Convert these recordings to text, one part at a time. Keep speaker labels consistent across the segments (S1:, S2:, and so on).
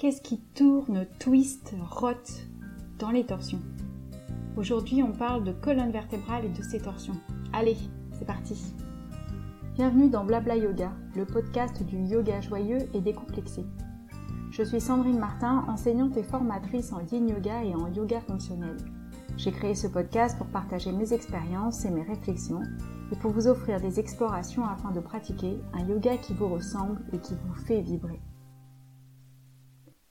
S1: Qu'est-ce qui tourne, twist, rote dans les torsions Aujourd'hui, on parle de colonne vertébrale et de ses torsions. Allez, c'est parti Bienvenue dans Blabla Yoga, le podcast du yoga joyeux et décomplexé. Je suis Sandrine Martin, enseignante et formatrice en yin yoga et en yoga fonctionnel. J'ai créé ce podcast pour partager mes expériences et mes réflexions et pour vous offrir des explorations afin de pratiquer un yoga qui vous ressemble et qui vous fait vibrer.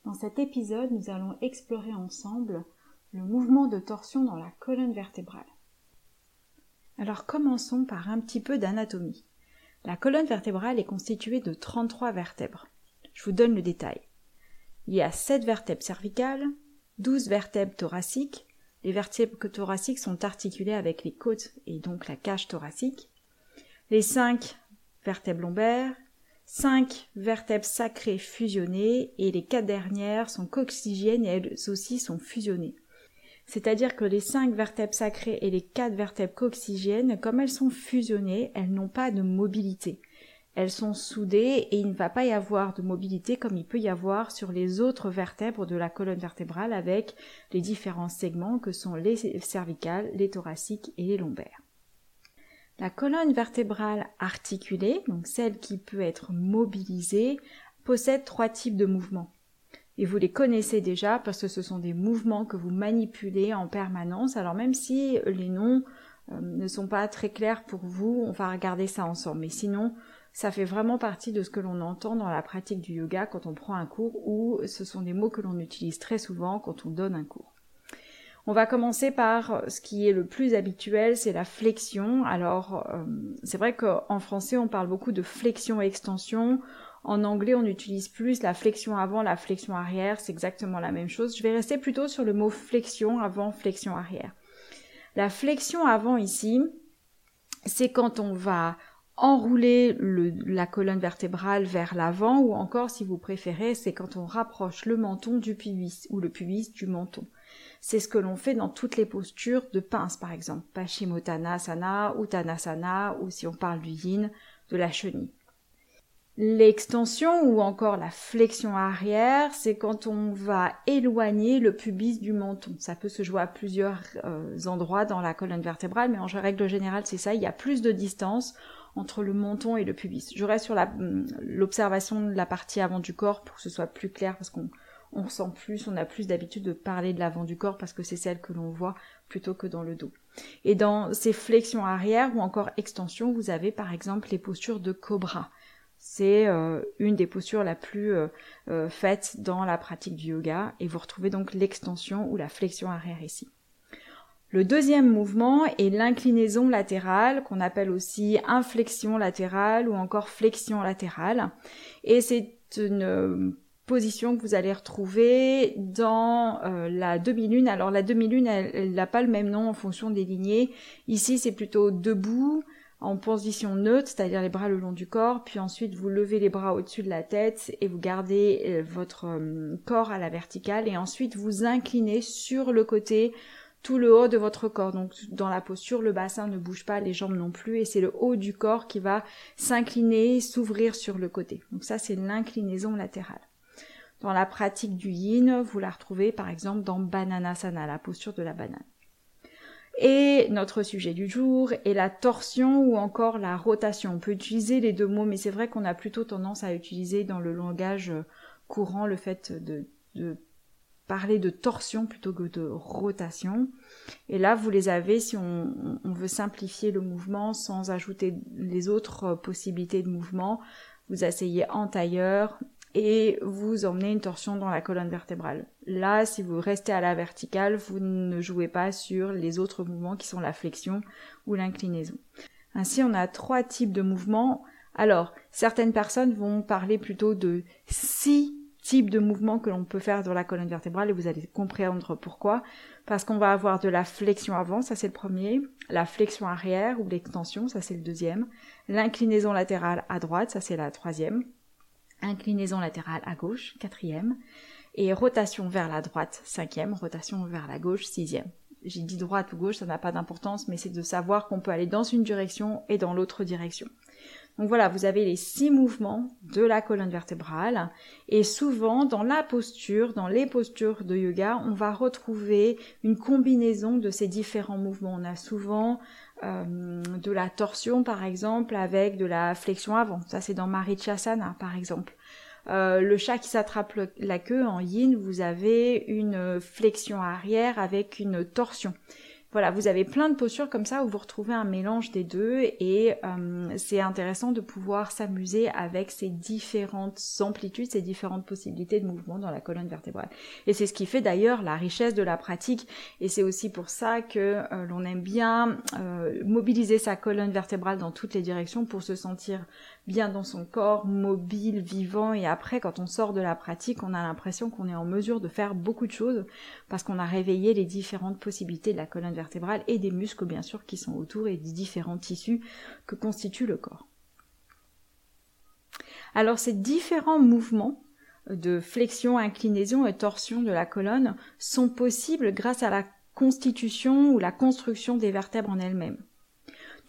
S1: Dans cet épisode, nous allons explorer ensemble le mouvement de torsion dans la colonne vertébrale. Alors commençons par un petit peu d'anatomie. La colonne vertébrale est constituée de 33 vertèbres. Je vous donne le détail. Il y a 7 vertèbres cervicales, 12 vertèbres thoraciques, les vertèbres thoraciques sont articulées avec les côtes et donc la cage thoracique, les 5 vertèbres lombaires, Cinq vertèbres sacrées fusionnées et les quatre dernières sont coxygènes et elles aussi sont fusionnées. C'est-à-dire que les cinq vertèbres sacrées et les quatre vertèbres coxygènes, comme elles sont fusionnées, elles n'ont pas de mobilité. Elles sont soudées et il ne va pas y avoir de mobilité comme il peut y avoir sur les autres vertèbres de la colonne vertébrale avec les différents segments que sont les cervicales, les thoraciques et les lombaires. La colonne vertébrale articulée, donc celle qui peut être mobilisée, possède trois types de mouvements. Et vous les connaissez déjà parce que ce sont des mouvements que vous manipulez en permanence. Alors même si les noms euh, ne sont pas très clairs pour vous, on va regarder ça ensemble. Mais sinon, ça fait vraiment partie de ce que l'on entend dans la pratique du yoga quand on prend un cours ou ce sont des mots que l'on utilise très souvent quand on donne un cours. On va commencer par ce qui est le plus habituel, c'est la flexion. Alors, euh, c'est vrai qu'en français, on parle beaucoup de flexion et extension. En anglais, on utilise plus la flexion avant, la flexion arrière. C'est exactement la même chose. Je vais rester plutôt sur le mot flexion avant, flexion arrière. La flexion avant ici, c'est quand on va enrouler la colonne vertébrale vers l'avant ou encore, si vous préférez, c'est quand on rapproche le menton du pubis ou le pubis du menton. C'est ce que l'on fait dans toutes les postures de pince, par exemple, Paschimottanasana ou Tanasana, ou si on parle du yin, de la chenille. L'extension ou encore la flexion arrière, c'est quand on va éloigner le pubis du menton. Ça peut se jouer à plusieurs euh, endroits dans la colonne vertébrale, mais en règle générale, c'est ça. Il y a plus de distance entre le menton et le pubis. Je reste sur hum, l'observation de la partie avant du corps pour que ce soit plus clair parce qu'on on ressent plus, on a plus d'habitude de parler de l'avant du corps parce que c'est celle que l'on voit plutôt que dans le dos. Et dans ces flexions arrière ou encore extensions, vous avez par exemple les postures de cobra. C'est euh, une des postures la plus euh, euh, faites dans la pratique du yoga et vous retrouvez donc l'extension ou la flexion arrière ici. Le deuxième mouvement est l'inclinaison latérale, qu'on appelle aussi inflexion latérale ou encore flexion latérale. Et c'est une position que vous allez retrouver dans euh, la demi-lune. Alors la demi-lune, elle n'a pas le même nom en fonction des lignées. Ici, c'est plutôt debout, en position neutre, c'est-à-dire les bras le long du corps, puis ensuite vous levez les bras au-dessus de la tête et vous gardez euh, votre euh, corps à la verticale et ensuite vous inclinez sur le côté tout le haut de votre corps. Donc dans la posture, le bassin ne bouge pas, les jambes non plus, et c'est le haut du corps qui va s'incliner, s'ouvrir sur le côté. Donc ça, c'est l'inclinaison latérale. Dans la pratique du yin, vous la retrouvez par exemple dans Bananasana, la posture de la banane. Et notre sujet du jour est la torsion ou encore la rotation. On peut utiliser les deux mots, mais c'est vrai qu'on a plutôt tendance à utiliser dans le langage courant le fait de, parler de torsion plutôt que de rotation. Et là, vous les avez si on, on, veut simplifier le mouvement sans ajouter les autres possibilités de mouvement. Vous asseyez en tailleur et vous emmenez une torsion dans la colonne vertébrale. Là, si vous restez à la verticale, vous ne jouez pas sur les autres mouvements qui sont la flexion ou l'inclinaison. Ainsi, on a trois types de mouvements. Alors, certaines personnes vont parler plutôt de six types de mouvements que l'on peut faire dans la colonne vertébrale et vous allez comprendre pourquoi. Parce qu'on va avoir de la flexion avant, ça c'est le premier, la flexion arrière ou l'extension, ça c'est le deuxième, l'inclinaison latérale à droite, ça c'est la troisième, inclinaison latérale à gauche, quatrième, et rotation vers la droite, cinquième, rotation vers la gauche, sixième. J'ai dit droite ou gauche, ça n'a pas d'importance, mais c'est de savoir qu'on peut aller dans une direction et dans l'autre direction. Donc voilà, vous avez les six mouvements de la colonne vertébrale et souvent dans la posture, dans les postures de yoga, on va retrouver une combinaison de ces différents mouvements. On a souvent euh, de la torsion par exemple avec de la flexion avant. Ça c'est dans Marichasana par exemple. Euh, le chat qui s'attrape la queue en yin, vous avez une flexion arrière avec une torsion. Voilà, vous avez plein de postures comme ça où vous retrouvez un mélange des deux et euh, c'est intéressant de pouvoir s'amuser avec ces différentes amplitudes, ces différentes possibilités de mouvement dans la colonne vertébrale. Et c'est ce qui fait d'ailleurs la richesse de la pratique et c'est aussi pour ça que euh, l'on aime bien euh, mobiliser sa colonne vertébrale dans toutes les directions pour se sentir bien dans son corps, mobile, vivant, et après, quand on sort de la pratique, on a l'impression qu'on est en mesure de faire beaucoup de choses, parce qu'on a réveillé les différentes possibilités de la colonne vertébrale et des muscles, bien sûr, qui sont autour, et des différents tissus que constitue le corps. Alors, ces différents mouvements de flexion, inclinaison et torsion de la colonne sont possibles grâce à la constitution ou la construction des vertèbres en elles-mêmes.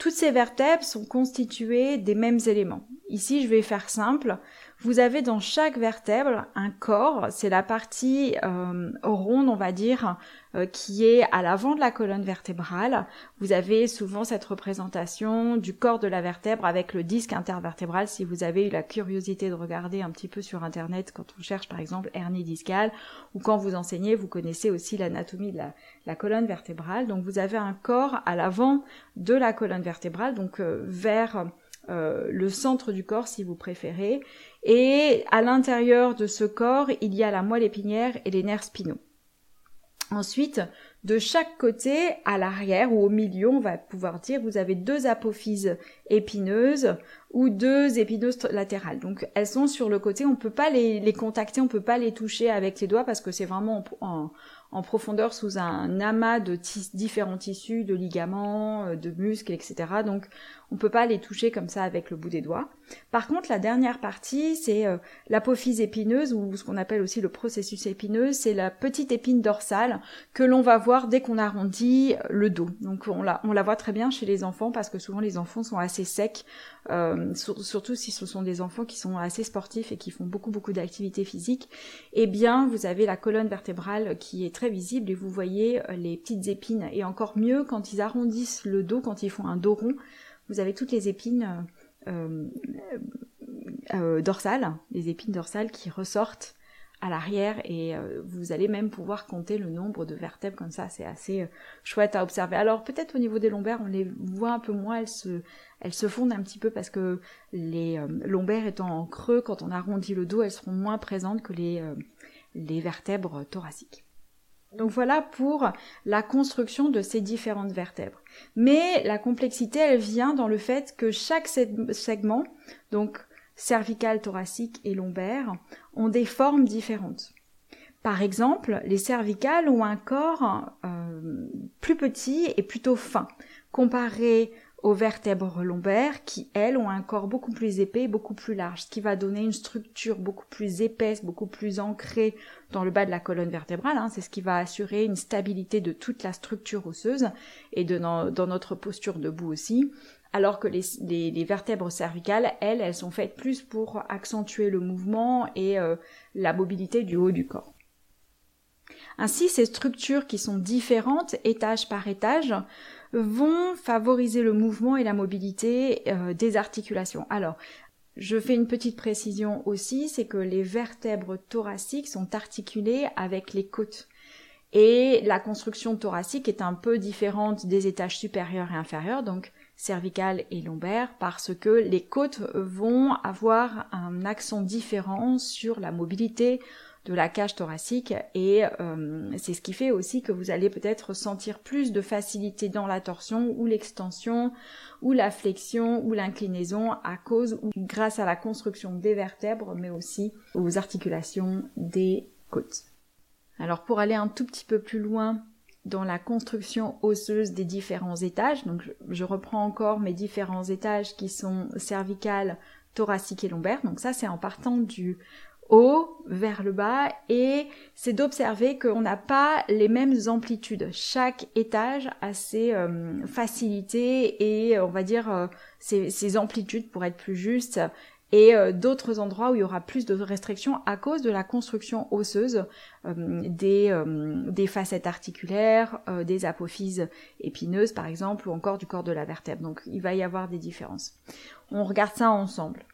S1: Toutes ces vertèbres sont constituées des mêmes éléments. Ici, je vais faire simple. Vous avez dans chaque vertèbre un corps, c'est la partie euh, ronde, on va dire, euh, qui est à l'avant de la colonne vertébrale. Vous avez souvent cette représentation du corps de la vertèbre avec le disque intervertébral. Si vous avez eu la curiosité de regarder un petit peu sur Internet quand on cherche par exemple hernie discale, ou quand vous enseignez, vous connaissez aussi l'anatomie de la, colonne vertébrale. Donc vous avez un corps à l'avant de la colonne vertébrale, donc euh, vers euh, le centre du corps si vous préférez. Et à l'intérieur de ce corps, il y a la moelle épinière et les nerfs spinaux. Ensuite, de chaque côté, à l'arrière ou au milieu, on va pouvoir dire, vous avez deux apophyses épineuses ou deux épineuses latérales. Donc elles sont sur le côté, on ne peut pas les, contacter, on peut pas les toucher avec les doigts parce que c'est vraiment en, en profondeur sous un amas de différents tissus, de ligaments, euh, de muscles, etc. Donc on peut pas les toucher comme ça avec le bout des doigts. Par contre, la dernière partie, c'est euh, l'apophyse épineuse ou ce qu'on appelle aussi le processus épineux, c'est la petite épine dorsale que l'on va voir dès qu'on arrondit le dos. Donc on la, voit très bien chez les enfants parce que souvent les enfants sont assez secs, euh, surtout si ce sont des enfants qui sont assez sportifs et qui font beaucoup beaucoup d'activités physiques. Eh bien, vous avez la colonne vertébrale qui est visible et vous voyez euh, les petites épines. Et encore mieux, quand ils arrondissent le dos, quand ils font un dos rond, vous avez toutes les épines euh, euh, dorsales, les épines dorsales qui ressortent à l'arrière et vous allez même pouvoir compter le nombre de vertèbres comme ça, c'est assez chouette à observer. Alors peut-être au niveau des lombaires, on les voit un peu moins, elles se, fondent un petit peu parce que les lombaires étant en creux, quand on arrondit le dos, elles seront moins présentes que les vertèbres thoraciques. Donc voilà pour la construction de ces différentes vertèbres. Mais la complexité, elle vient dans le fait que chaque segment, donc cervical, thoracique et lombaire, ont des formes différentes. Par exemple, les cervicales ont un corps euh, plus petit et plutôt fin, comparé aux vertèbres lombaires qui, elles, ont un corps beaucoup plus épais, beaucoup plus large, ce qui va donner une structure beaucoup plus épaisse, beaucoup plus ancrée dans le bas de la colonne vertébrale. Hein. C'est ce qui va assurer une stabilité de toute la structure osseuse et de dans notre posture debout aussi. Alors que les, les, vertèbres cervicales, elles, elles sont faites plus pour accentuer le mouvement et euh, la mobilité du haut du corps. Ainsi, ces structures qui sont différentes, étage par étage, vont favoriser le mouvement et la mobilité euh, des articulations. Alors, je fais une petite précision aussi, c'est que les vertèbres thoraciques sont articulées avec les côtes. Et la construction thoracique est un peu différente des étages supérieurs et inférieurs, donc cervicales et lombaires, parce que les côtes vont avoir un accent différent sur la mobilité, de la cage thoracique et euh, c'est ce qui fait aussi que vous allez peut-être sentir plus de facilité dans la torsion ou l'extension ou la flexion ou l'inclinaison à cause ou grâce à la construction des vertèbres mais aussi aux articulations des côtes. Alors pour aller un tout petit peu plus loin dans la construction osseuse des différents étages, donc je, reprends encore mes différents étages qui sont cervicales, thoraciques et lombaires. Donc ça c'est en partant du haut vers le bas et c'est d'observer qu'on n'a pas les mêmes amplitudes. Chaque étage a ses euh, facilités et on va dire euh, ses, amplitudes pour être plus juste et euh, d'autres endroits où il y aura plus de restrictions à cause de la construction osseuse des, des facettes articulaires, des apophyses épineuses par exemple ou encore du corps de la vertèbre. Donc il va y avoir des différences. On regarde ça ensemble.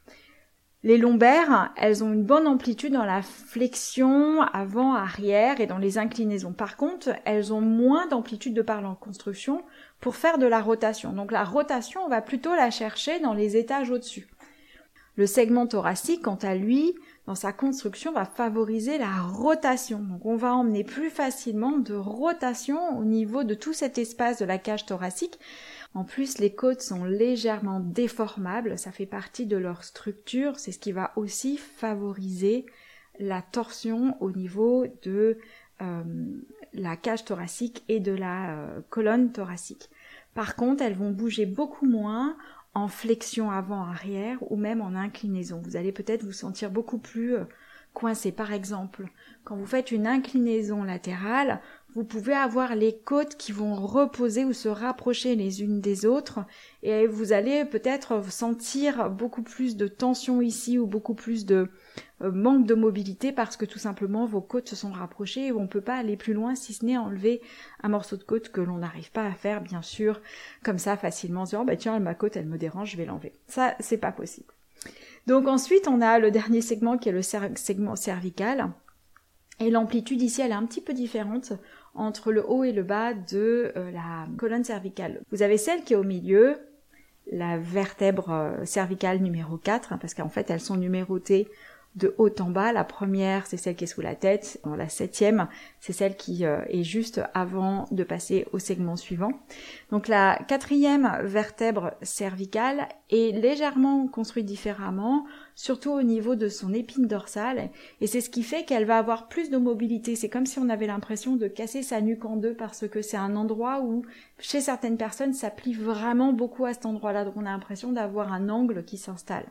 S1: Les lombaires, elles ont une bonne amplitude dans la flexion avant-arrière et dans les inclinaisons. Par contre, elles ont moins d'amplitude de par leur construction pour faire de la rotation. Donc la rotation, on va plutôt la chercher dans les étages au-dessus. Le segment thoracique, quant à lui, dans sa construction, va favoriser la rotation. Donc on va emmener plus facilement de rotation au niveau de tout cet espace de la cage thoracique en plus, les côtes sont légèrement déformables, ça fait partie de leur structure, c'est ce qui va aussi favoriser la torsion au niveau de euh, la cage thoracique et de la euh, colonne thoracique. Par contre, elles vont bouger beaucoup moins en flexion avant-arrière ou même en inclinaison. Vous allez peut-être vous sentir beaucoup plus euh, coincé. Par exemple, quand vous faites une inclinaison latérale, vous pouvez avoir les côtes qui vont reposer ou se rapprocher les unes des autres et vous allez peut-être sentir beaucoup plus de tension ici ou beaucoup plus de euh, manque de mobilité parce que tout simplement vos côtes se sont rapprochées et on ne peut pas aller plus loin si ce n'est enlever un morceau de côte que l'on n'arrive pas à faire bien sûr comme ça facilement en disant bah tiens ma côte elle me dérange je vais l'enlever. Ça c'est pas possible. Donc ensuite on a le dernier segment qui est le segment cervical. Et l'amplitude ici, elle est un petit peu différente entre le haut et le bas de euh, la colonne cervicale. Vous avez celle qui est au milieu, la vertèbre euh, cervicale numéro 4, hein, parce qu'en fait elles sont numérotées de haut en bas. La première, c'est celle qui est sous la tête. La septième, c'est celle qui euh, est juste avant de passer au segment suivant. Donc la quatrième vertèbre cervicale est légèrement construite différemment surtout au niveau de son épine dorsale, et c'est ce qui fait qu'elle va avoir plus de mobilité. C'est comme si on avait l'impression de casser sa nuque en deux parce que c'est un endroit où, chez certaines personnes, ça plie vraiment beaucoup à cet endroit-là, donc on a l'impression d'avoir un angle qui s'installe.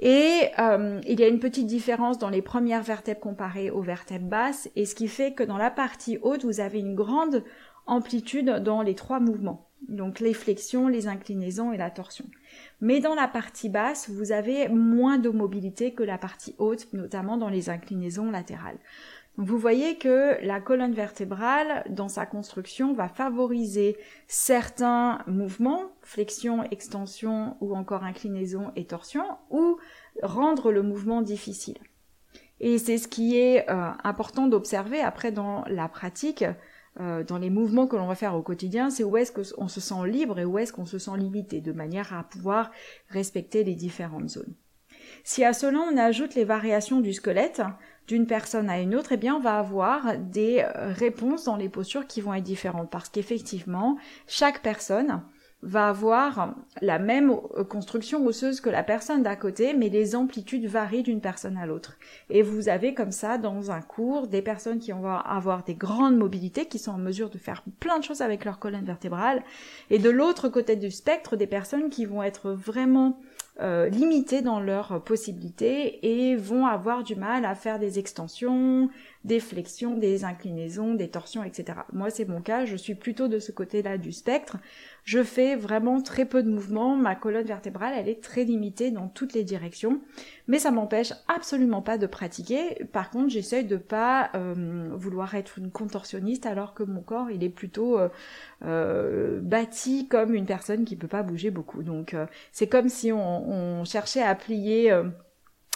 S1: Et euh, il y a une petite différence dans les premières vertèbres comparées aux vertèbres basses, et ce qui fait que dans la partie haute, vous avez une grande amplitude dans les trois mouvements. Donc les flexions, les inclinaisons et la torsion. Mais dans la partie basse, vous avez moins de mobilité que la partie haute, notamment dans les inclinaisons latérales. Vous voyez que la colonne vertébrale, dans sa construction, va favoriser certains mouvements, flexion, extension ou encore inclinaison et torsion, ou rendre le mouvement difficile. Et c'est ce qui est euh, important d'observer après dans la pratique, euh, dans les mouvements que l'on va faire au quotidien, c'est où est-ce qu'on se sent libre et où est-ce qu'on se sent limité, de manière à pouvoir respecter les différentes zones. Si à cela on ajoute les variations du squelette d'une personne à une autre, eh bien on va avoir des euh, réponses dans les postures qui vont être différentes parce qu'effectivement, chaque personne va avoir la même euh, construction osseuse que la personne d'à côté, mais les amplitudes varient d'une personne à l'autre. Et vous avez comme ça dans un cours des personnes qui vont avoir des grandes mobilités, qui sont en mesure de faire plein de choses avec leur colonne vertébrale, et de l'autre côté du spectre, des personnes qui vont être vraiment euh, limitées dans leurs possibilités et vont avoir du mal à faire des extensions, des flexions, des inclinaisons, des torsions, etc. Moi, c'est mon cas, je suis plutôt de ce côté-là du spectre. Je fais vraiment très peu de mouvements, ma colonne vertébrale, elle est très limitée dans toutes les directions, mais ça m'empêche absolument pas de pratiquer. Par contre, j'essaye de pas euh, vouloir être une contorsionniste alors que mon corps, il est plutôt euh, euh, bâti comme une personne qui peut pas bouger beaucoup. Donc, c'est comme si on, on, cherchait à plier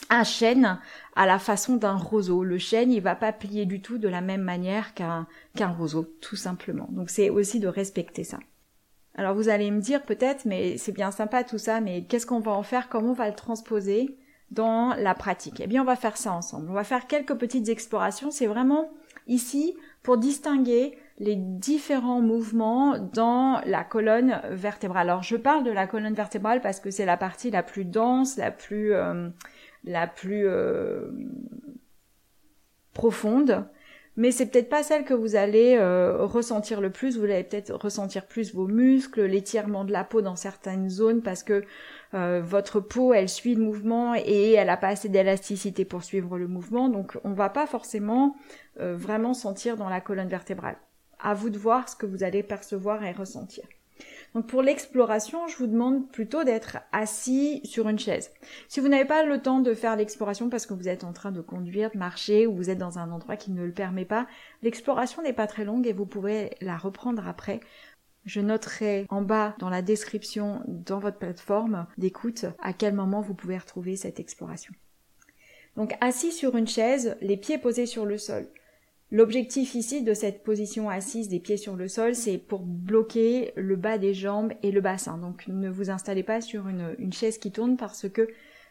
S1: un chêne à la façon d'un roseau. Le chêne, il va pas plier du tout de la même manière qu'un qu'un roseau, tout simplement. Donc c'est aussi de respecter ça. Alors vous allez me dire peut-être, mais c'est bien sympa tout ça, mais qu'est-ce qu'on va en faire? Comment on va le transposer dans la pratique? Eh bien, on va faire ça ensemble. On va faire quelques petites explorations. C'est vraiment ici pour distinguer les différents mouvements dans la colonne vertébrale. Alors je parle de la colonne vertébrale parce que c'est la partie la plus dense, la plus euh, la plus euh, profonde. mais c'est peut-être pas celle que vous allez euh, ressentir le plus. Vous allez peut-être ressentir plus vos muscles, l'étirement de la peau dans certaines zones parce que votre peau, elle suit le mouvement et elle n'a pas assez d'élasticité pour suivre le mouvement. Donc, on va pas forcément vraiment sentir dans la colonne vertébrale. À vous de voir ce que vous allez percevoir et ressentir. Donc pour l'exploration, je vous demande plutôt d'être assis sur une chaise. Si vous n'avez pas le temps de faire l'exploration parce que vous êtes en train de conduire, de marcher ou vous êtes dans un endroit qui ne le permet pas, l'exploration n'est pas très longue et vous pourrez la reprendre après. Je noterai en bas dans la description dans votre plateforme d'écoute à quel moment vous pouvez retrouver cette exploration. Donc assis sur une chaise, les pieds posés sur le sol. L'objectif ici de cette position assise des pieds sur le sol, c'est pour bloquer le bas des jambes et le bassin. Donc ne vous installez pas sur une, chaise qui tourne parce que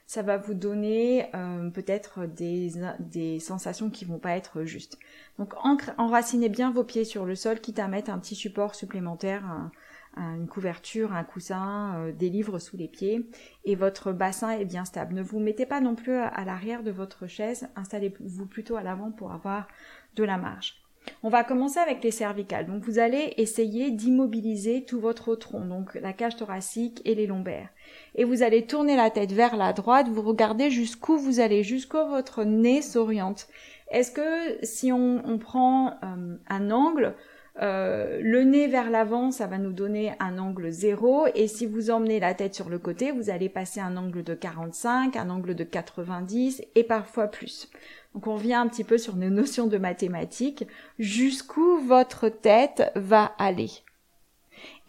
S1: ça va vous donner euh, peut-être des, des sensations qui vont pas être justes. Donc enracinez bien vos pieds sur le sol, quitte à mettre un petit support supplémentaire, une couverture, un coussin, euh, des livres sous les pieds, et votre bassin est bien stable. Ne vous mettez pas non plus à l'arrière de votre chaise, installez-vous plutôt à l'avant pour avoir de la marge. On va commencer avec les cervicales. Donc vous allez essayer d'immobiliser tout votre tronc, donc la cage thoracique et les lombaires. Et vous allez tourner la tête vers la droite, vous regardez jusqu'où vous allez, jusqu'où votre nez s'oriente. Est-ce que si on, prend euh, un angle, euh, le nez vers l'avant, ça va nous donner un angle 0. Et si vous emmenez la tête sur le côté, vous allez passer un angle de 45, un angle de 90 et parfois plus. Donc on revient un petit peu sur nos notions de mathématiques, jusqu'où votre tête va aller.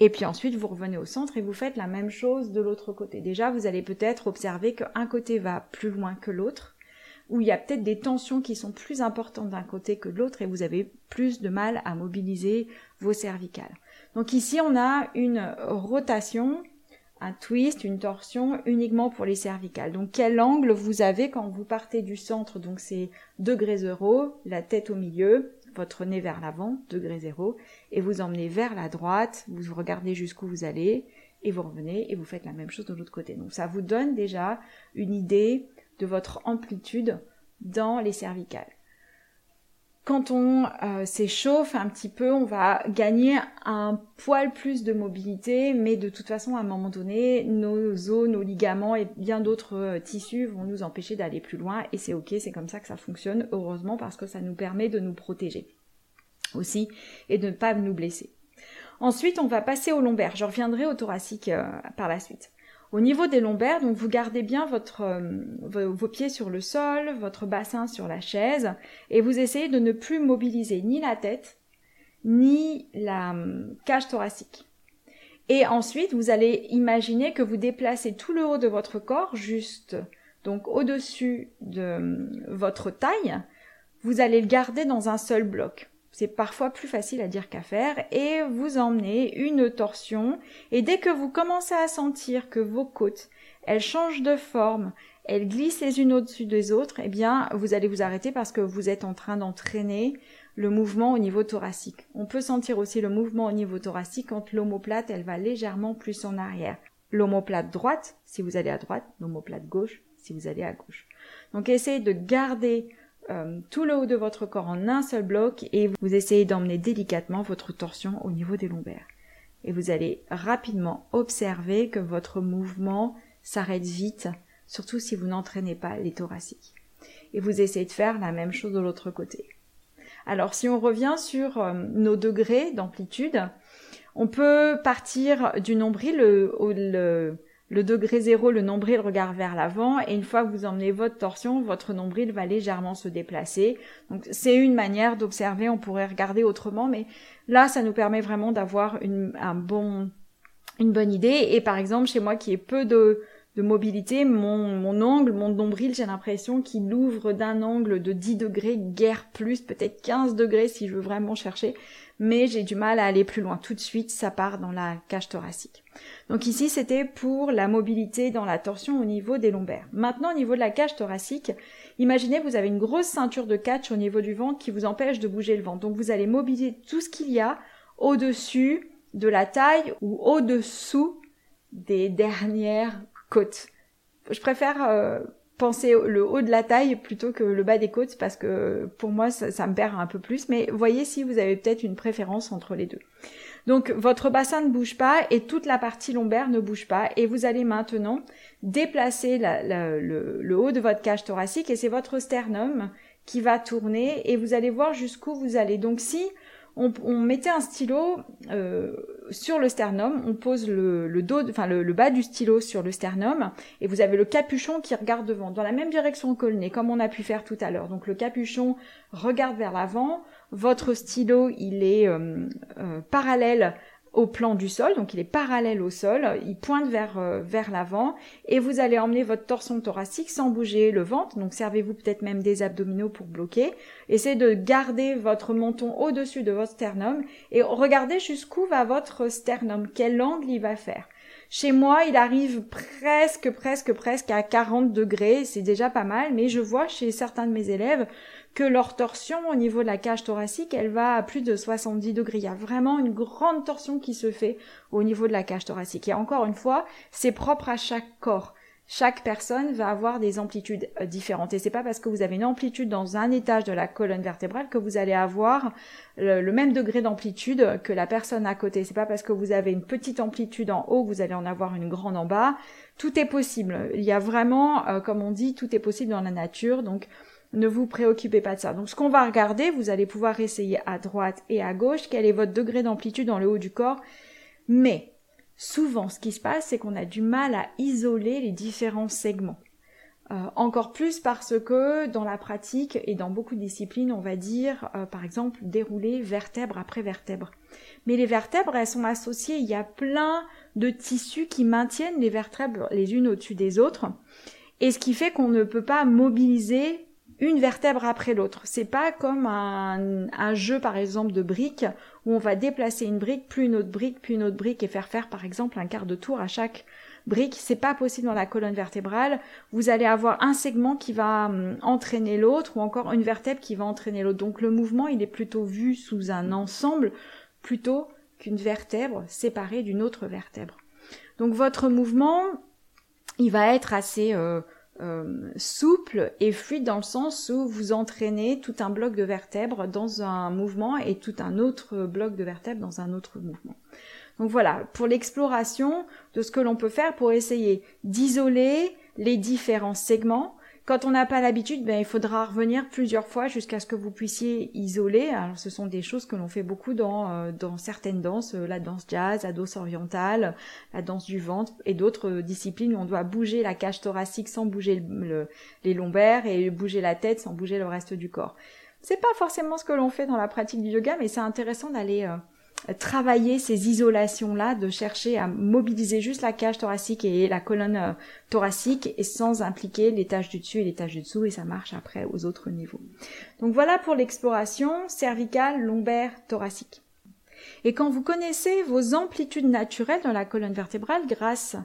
S1: Et puis ensuite, vous revenez au centre et vous faites la même chose de l'autre côté. Déjà, vous allez peut-être observer qu'un côté va plus loin que l'autre, où il y a peut-être des tensions qui sont plus importantes d'un côté que de l'autre et vous avez plus de mal à mobiliser vos cervicales. Donc ici, on a une rotation un twist, une torsion uniquement pour les cervicales. Donc quel angle vous avez quand vous partez du centre? Donc c'est degré 0, la tête au milieu, votre nez vers l'avant, degré 0, et vous emmenez vers la droite, vous regardez jusqu'où vous allez, et vous revenez et vous faites la même chose de l'autre côté. Donc ça vous donne déjà une idée de votre amplitude dans les cervicales quand on euh, s'échauffe un petit peu, on va gagner un poil plus de mobilité, mais de toute façon, à un moment donné, nos os, nos ligaments et bien d'autres euh, tissus vont nous empêcher d'aller plus loin, et c'est ok, c'est comme ça que ça fonctionne, heureusement, parce que ça nous permet de nous protéger aussi et de ne pas nous blesser. Ensuite, on va passer au lombaire. Je reviendrai au thoracique euh, par la suite. Au niveau des lombaires, donc vous gardez bien euh, vos pieds sur le sol, votre bassin sur la chaise, et vous essayez de ne plus mobiliser ni la tête, ni la hum, cage thoracique. Et ensuite, vous allez imaginer que vous déplacez tout le haut de votre corps, juste donc au-dessus de hum, votre taille, vous allez le garder dans un seul bloc c'est parfois plus facile à dire qu'à faire, et vous emmenez une torsion, et dès que vous commencez à sentir que vos côtes, elles changent de forme, elles glissent les unes au-dessus des autres, eh bien, vous allez vous arrêter parce que vous êtes en train d'entraîner le mouvement au niveau thoracique. On peut sentir aussi le mouvement au niveau thoracique quand l'omoplate, elle va légèrement plus en arrière. L'omoplate droite, si vous allez à droite, l'omoplate gauche, si vous allez à gauche. Donc essayez de garder euh, tout le haut de votre corps en un seul bloc et vous essayez d'emmener délicatement votre torsion au niveau des lombaires. Et vous allez rapidement observer que votre mouvement s'arrête vite, surtout si vous n'entraînez pas les thoraciques. Et vous essayez de faire la même chose de l'autre côté. Alors si on revient sur euh, nos degrés d'amplitude, on peut partir du nombril, le, le, le degré zéro, le nombril regarde vers l'avant et une fois que vous emmenez votre torsion, votre nombril va légèrement se déplacer. Donc c'est une manière d'observer, on pourrait regarder autrement, mais là ça nous permet vraiment d'avoir une, un bon, une bonne idée. Et par exemple chez moi qui ai peu de, de mobilité, mon, mon angle, mon nombril, j'ai l'impression qu'il ouvre d'un angle de 10 degrés, guère plus, peut-être 15 degrés si je veux vraiment chercher mais j'ai du mal à aller plus loin. Tout de suite, ça part dans la cage thoracique. Donc ici, c'était pour la mobilité dans la torsion au niveau des lombaires. Maintenant, au niveau de la cage thoracique, imaginez vous avez une grosse ceinture de catch au niveau du ventre qui vous empêche de bouger le ventre. Donc vous allez mobiliser tout ce qu'il y a au-dessus de la taille ou au-dessous des dernières côtes. Je préfère euh, pensez le haut de la taille plutôt que le bas des côtes parce que pour moi ça, ça me perd un peu plus. Mais voyez si vous avez peut-être une préférence entre les deux. Donc votre bassin ne bouge pas et toute la partie lombaire ne bouge pas et vous allez maintenant déplacer le, haut de votre cage thoracique et c'est votre sternum qui va tourner et vous allez voir jusqu'où vous allez. Donc si on, mettait un stylo euh, sur le sternum, on pose le, bas du stylo sur le sternum, et vous avez le capuchon qui regarde devant, dans la même direction que le nez, comme on a pu faire tout à l'heure. Donc le capuchon regarde vers l'avant, votre stylo il est euh, euh, parallèle au plan du sol, donc il est parallèle au sol, il pointe vers, euh, vers l'avant, et vous allez emmener votre torsion thoracique sans bouger le ventre, donc servez-vous peut-être même des abdominaux pour bloquer. Essayez de garder votre menton au-dessus de votre sternum, et regardez jusqu'où va votre sternum, quel angle il va faire. Chez moi, il arrive presque, presque, presque à 40 degrés, c'est déjà pas mal, mais je vois chez certains de mes élèves que leur torsion au niveau de la cage thoracique, elle va à plus de 70 degrés. Il y a vraiment une grande torsion qui se fait au niveau de la cage thoracique. Et encore une fois, c'est propre à chaque corps. Chaque personne va avoir des amplitudes euh, différentes. Et c'est pas parce que vous avez une amplitude dans un étage de la colonne vertébrale que vous allez avoir le, même degré d'amplitude que la personne à côté. C'est pas parce que vous avez une petite amplitude en haut que vous allez en avoir une grande en bas. Tout est possible. Il y a vraiment, euh, comme on dit, tout est possible dans la nature. Donc, ne vous préoccupez pas de ça. Donc ce qu'on va regarder, vous allez pouvoir essayer à droite et à gauche quel est votre degré d'amplitude dans le haut du corps. Mais souvent ce qui se passe, c'est qu'on a du mal à isoler les différents segments. Euh, encore plus parce que dans la pratique et dans beaucoup de disciplines, on va dire, euh, par exemple, dérouler vertèbre après vertèbre. Mais les vertèbres, elles sont associées, il y a plein de tissus qui maintiennent les vertèbres les unes au-dessus des autres. Et ce qui fait qu'on ne peut pas mobiliser une vertèbre après l'autre. C'est pas comme un, jeu par exemple de briques où on va déplacer une brique, puis une autre brique, puis une autre brique et faire faire par exemple un quart de tour à chaque brique. C'est pas possible dans la colonne vertébrale. Vous allez avoir un segment qui va hum, entraîner l'autre ou encore une vertèbre qui va entraîner l'autre. Donc le mouvement il est plutôt vu sous un ensemble plutôt qu'une vertèbre séparée d'une autre vertèbre. Donc votre mouvement il va être assez euh, euh, souple et fluide dans le sens où vous entraînez tout un bloc de vertèbres dans un mouvement et tout un autre bloc de vertèbres dans un autre mouvement. Donc voilà, pour l'exploration de ce que l'on peut faire pour essayer d'isoler les différents segments quand on n'a pas l'habitude, ben, il faudra revenir plusieurs fois jusqu'à ce que vous puissiez isoler. Alors, ce sont des choses que l'on fait beaucoup dans, euh, dans certaines danses, euh, la danse jazz, la danse orientale, la danse du ventre et d'autres euh, disciplines où on doit bouger la cage thoracique sans bouger les lombaires et bouger la tête sans bouger le reste du corps. C'est pas forcément ce que l'on fait dans la pratique du yoga, mais c'est intéressant d'aller travailler ces isolations-là, de chercher à mobiliser juste la cage thoracique et la colonne euh, thoracique et sans impliquer l'étage du dessus et l'étage du dessous et ça marche après aux autres niveaux. Donc voilà pour l'exploration cervicale, lombaire, thoracique. Et quand vous connaissez vos amplitudes naturelles dans la colonne vertébrale grâce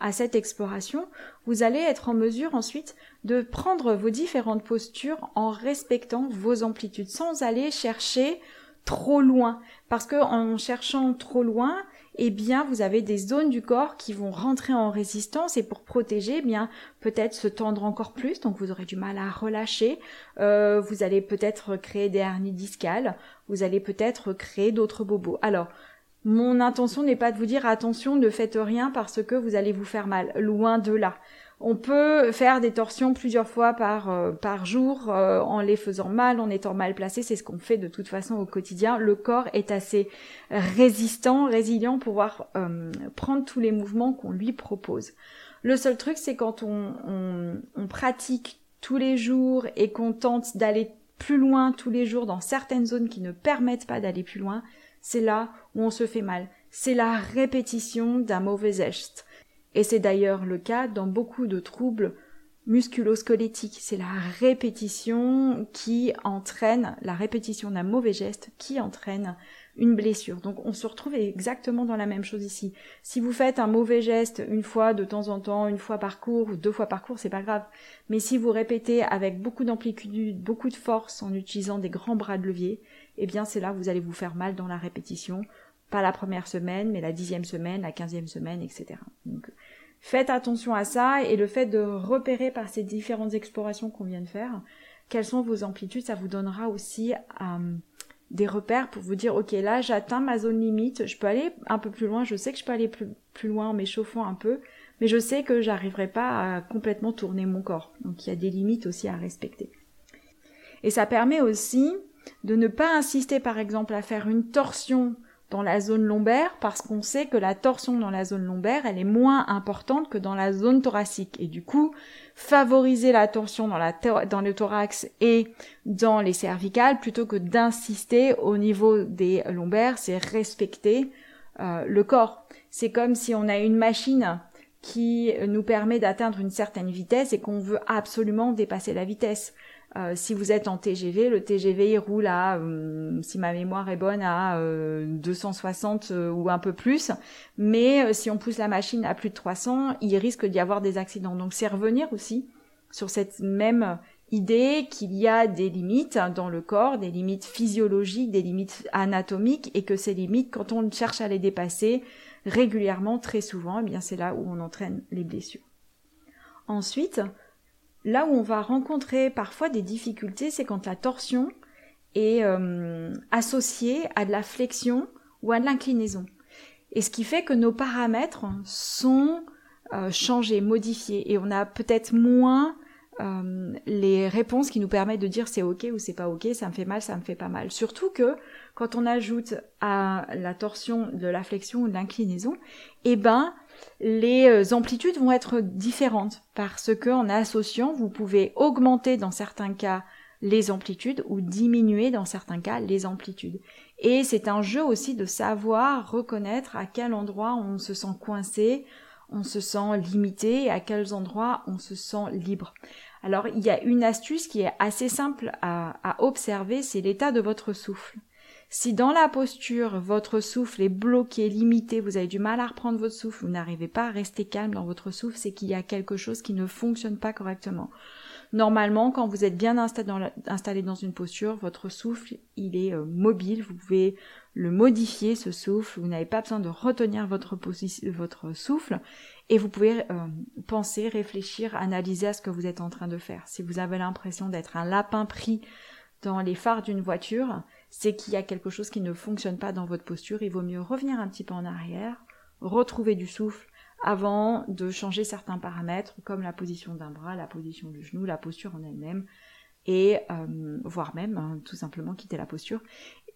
S1: à cette exploration, vous allez être en mesure ensuite de prendre vos différentes postures en respectant vos amplitudes sans aller chercher trop loin. Parce que en cherchant trop loin, eh bien, vous avez des zones du corps qui vont rentrer en résistance et pour protéger, eh bien, peut-être se tendre encore plus, donc vous aurez du mal à relâcher. Euh, vous allez peut-être créer des hernies discales. Vous allez peut-être créer d'autres bobos. Alors, mon intention n'est pas de vous dire attention, ne faites rien parce que vous allez vous faire mal. Loin de là. On peut faire des torsions plusieurs fois par, euh, par jour euh, en les faisant mal, en étant mal placé. C'est ce qu'on fait de toute façon au quotidien. Le corps est assez résistant, résilient pour pouvoir euh, prendre tous les mouvements qu'on lui propose. Le seul truc, c'est quand on, on pratique tous les jours et qu'on tente d'aller plus loin tous les jours dans certaines zones qui ne permettent pas d'aller plus loin, c'est là où on se fait mal. C'est la répétition d'un mauvais geste. Et c'est d'ailleurs le cas dans beaucoup de troubles musculosquelettiques. C'est la répétition qui entraîne, la répétition d'un mauvais geste qui entraîne une blessure. Donc on se retrouve exactement dans la même chose ici. Si vous faites un mauvais geste une fois de temps en temps, une fois par cours ou deux fois par cours, c'est pas grave. Mais si vous répétez avec beaucoup d'amplitude, beaucoup de force en utilisant des grands bras de levier, eh bien c'est là où vous allez vous faire mal dans la répétition. Pas la première semaine, mais la dixième semaine, la quinzième semaine, etc. Donc Faites attention à ça et le fait de repérer par ces différentes explorations qu'on vient de faire quelles sont vos amplitudes, ça vous donnera aussi euh, des repères pour vous dire ok là j'atteins ma zone limite, je peux aller un peu plus loin, je sais que je peux aller plus, plus loin en m'échauffant un peu, mais je sais que j'arriverai pas à complètement tourner mon corps. Donc il y a des limites aussi à respecter. Et ça permet aussi de ne pas insister par exemple à faire une torsion la zone lombaire parce qu'on sait que la torsion dans la zone lombaire, elle est moins importante que dans la zone thoracique. Et du coup, favoriser la torsion dans le thorax et dans les cervicales plutôt que d'insister au niveau des lombaires, c'est respecter euh, le corps. C'est comme si on a une machine qui nous permet d'atteindre une certaine vitesse et qu'on veut absolument dépasser la vitesse. Euh, si vous êtes en TGV, le TGV il roule à, euh, si ma mémoire est bonne, à 260 euh, ou un peu plus. Mais si on pousse la machine à plus de 300, il risque d'y avoir des accidents. Donc c'est revenir aussi sur cette même idée qu'il y a des limites dans le corps, des limites physiologiques, des limites anatomiques, et que ces limites, quand on cherche à les dépasser régulièrement, très souvent, eh bien c'est là où on entraîne les blessures. Ensuite, Là où on va rencontrer parfois des difficultés, c'est quand la torsion est euh, associée à de la flexion ou à de l'inclinaison. Et ce qui fait que nos paramètres sont euh, changés, modifiés, et on a peut-être moins euh, les réponses qui nous permettent de dire c'est ok ou c'est pas ok, ça me fait mal, ça me fait pas mal. Surtout que quand on ajoute à la torsion de la flexion ou de l'inclinaison, eh ben les euh, amplitudes vont être différentes parce que en associant, vous pouvez augmenter dans certains cas les amplitudes ou diminuer dans certains cas les amplitudes. Et c'est un jeu aussi de savoir reconnaître à quel endroit on se sent coincé, on se sent limité à quels endroits on se sent libre. Alors il y a une astuce qui est assez simple à observer, c'est l'état de votre souffle. Si dans la posture, votre souffle est bloqué, limité, vous avez du mal à reprendre votre souffle, vous n'arrivez pas à rester calme dans votre souffle, c'est qu'il y a quelque chose qui ne fonctionne pas correctement. Normalement, quand vous êtes bien installé dans, une posture, votre souffle, il est euh, mobile, vous pouvez le modifier, ce souffle, vous n'avez pas besoin de retenir votre, souffle, et vous pouvez euh, penser, réfléchir, analyser à ce que vous êtes en train de faire. Si vous avez l'impression d'être un lapin pris dans les phares d'une voiture, c'est qu'il y a quelque chose qui ne fonctionne pas dans votre posture. Il vaut mieux revenir un petit peu en arrière, retrouver du souffle avant de changer certains paramètres comme la position d'un bras, la position du genou, la posture en elle-même, et euh, voire même hein, tout simplement quitter la posture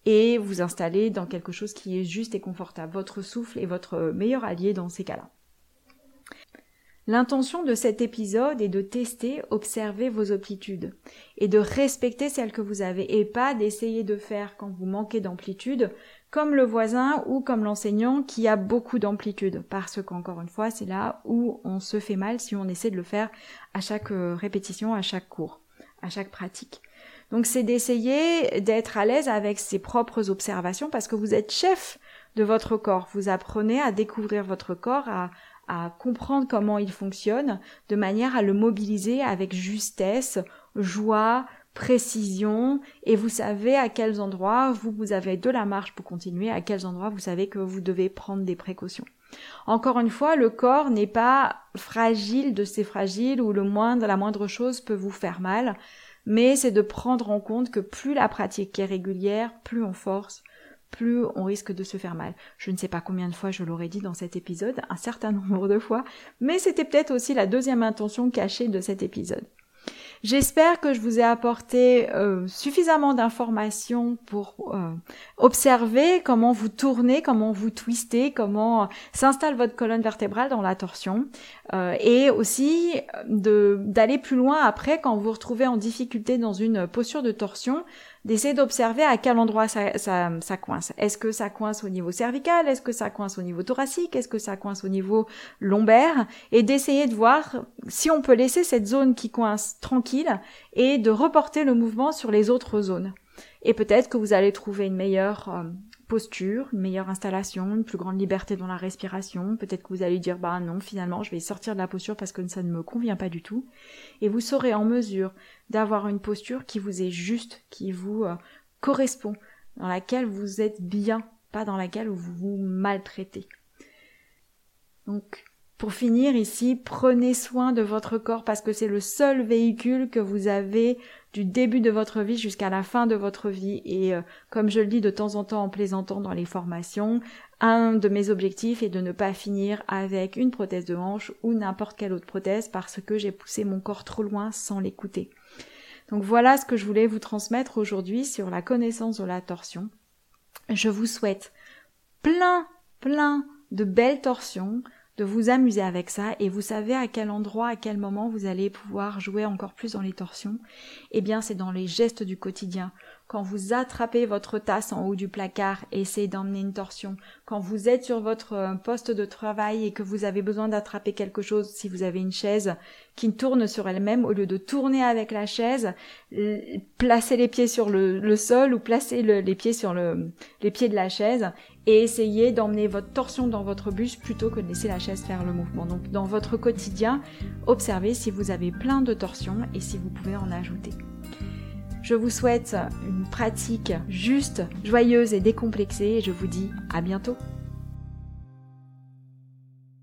S1: et vous installer dans quelque chose qui est juste et confortable. Votre souffle est votre meilleur allié dans ces cas-là. L'intention de cet épisode est de tester, observer vos amplitudes et de respecter celles que vous avez et pas d'essayer de faire quand vous manquez d'amplitude comme le voisin ou comme l'enseignant qui a beaucoup d'amplitude parce qu'encore une fois c'est là où on se fait mal si on essaie de le faire à chaque euh, répétition, à chaque cours, à chaque pratique. Donc c'est d'essayer d'être à l'aise avec ses propres observations parce que vous êtes chef de votre corps. Vous apprenez à découvrir votre corps, à, à comprendre comment il fonctionne, de manière à le mobiliser avec justesse, joie, précision, et vous savez à quels endroits vous, vous avez de la marge pour continuer, à quels endroits vous savez que vous devez prendre des précautions. Encore une fois, le corps n'est pas fragile de ces fragiles où le moindre, la moindre chose peut vous faire mal, mais c'est de prendre en compte que plus la pratique est régulière, plus on force, plus on risque de se faire mal. Je ne sais pas combien de fois je l'aurais dit dans cet épisode, un certain nombre de fois, mais c'était peut-être aussi la deuxième intention cachée de cet épisode. J'espère que je vous ai apporté euh, suffisamment d'informations pour euh, observer comment vous tournez, comment vous twistez, comment s'installe votre colonne vertébrale dans la torsion, euh, et aussi d'aller plus loin après quand vous vous retrouvez en difficulté dans une posture de torsion, d'essayer d'observer à quel endroit ça, ça, ça coince. Est-ce que ça coince au niveau cervical? Est-ce que ça coince au niveau thoracique? Est-ce que ça coince au niveau lombaire? Et d'essayer de voir si on peut laisser cette zone qui coince tranquille et de reporter le mouvement sur les autres zones. Et peut-être que vous allez trouver une meilleure euh, posture, une meilleure installation, une plus grande liberté dans la respiration. Peut-être que vous allez dire bah non, finalement, je vais sortir de la posture parce que ça ne me convient pas du tout. Et vous serez en mesure d'avoir une posture qui vous est juste, qui vous euh, correspond, dans laquelle vous êtes bien, pas dans laquelle vous vous maltraitez. Donc, Pour finir ici, prenez soin de votre corps parce que c'est le seul véhicule que vous avez début de votre vie jusqu'à la fin de votre vie. Et euh, comme je le dis de temps en temps en plaisantant dans les formations, un de mes objectifs est de ne pas finir avec une prothèse de hanche ou n'importe quelle autre prothèse parce que j'ai poussé mon corps trop loin sans l'écouter. Donc voilà ce que je voulais vous transmettre aujourd'hui sur la connaissance de la torsion. Je vous souhaite plein, plein de belles torsions, de vous amuser avec ça et vous savez à quel endroit, à quel moment vous allez pouvoir jouer encore plus dans les torsions. Eh bien, c'est dans les gestes du quotidien. Quand vous attrapez votre tasse en haut du placard et essayez d'emmener une torsion, quand vous êtes sur votre euh, poste de travail et que vous avez besoin d'attraper quelque chose, si vous avez une chaise qui tourne sur elle-même, au lieu de tourner avec la chaise, placez les pieds sur le, sol ou placez les pieds sur le, les pieds de la chaise et essayez d'emmener votre torsion dans votre bus plutôt que de laisser la chaise faire le mouvement. Donc dans votre quotidien, observez si vous avez plein de torsions et si vous pouvez en ajouter. Je vous souhaite une pratique juste, joyeuse et décomplexée et je vous dis à bientôt.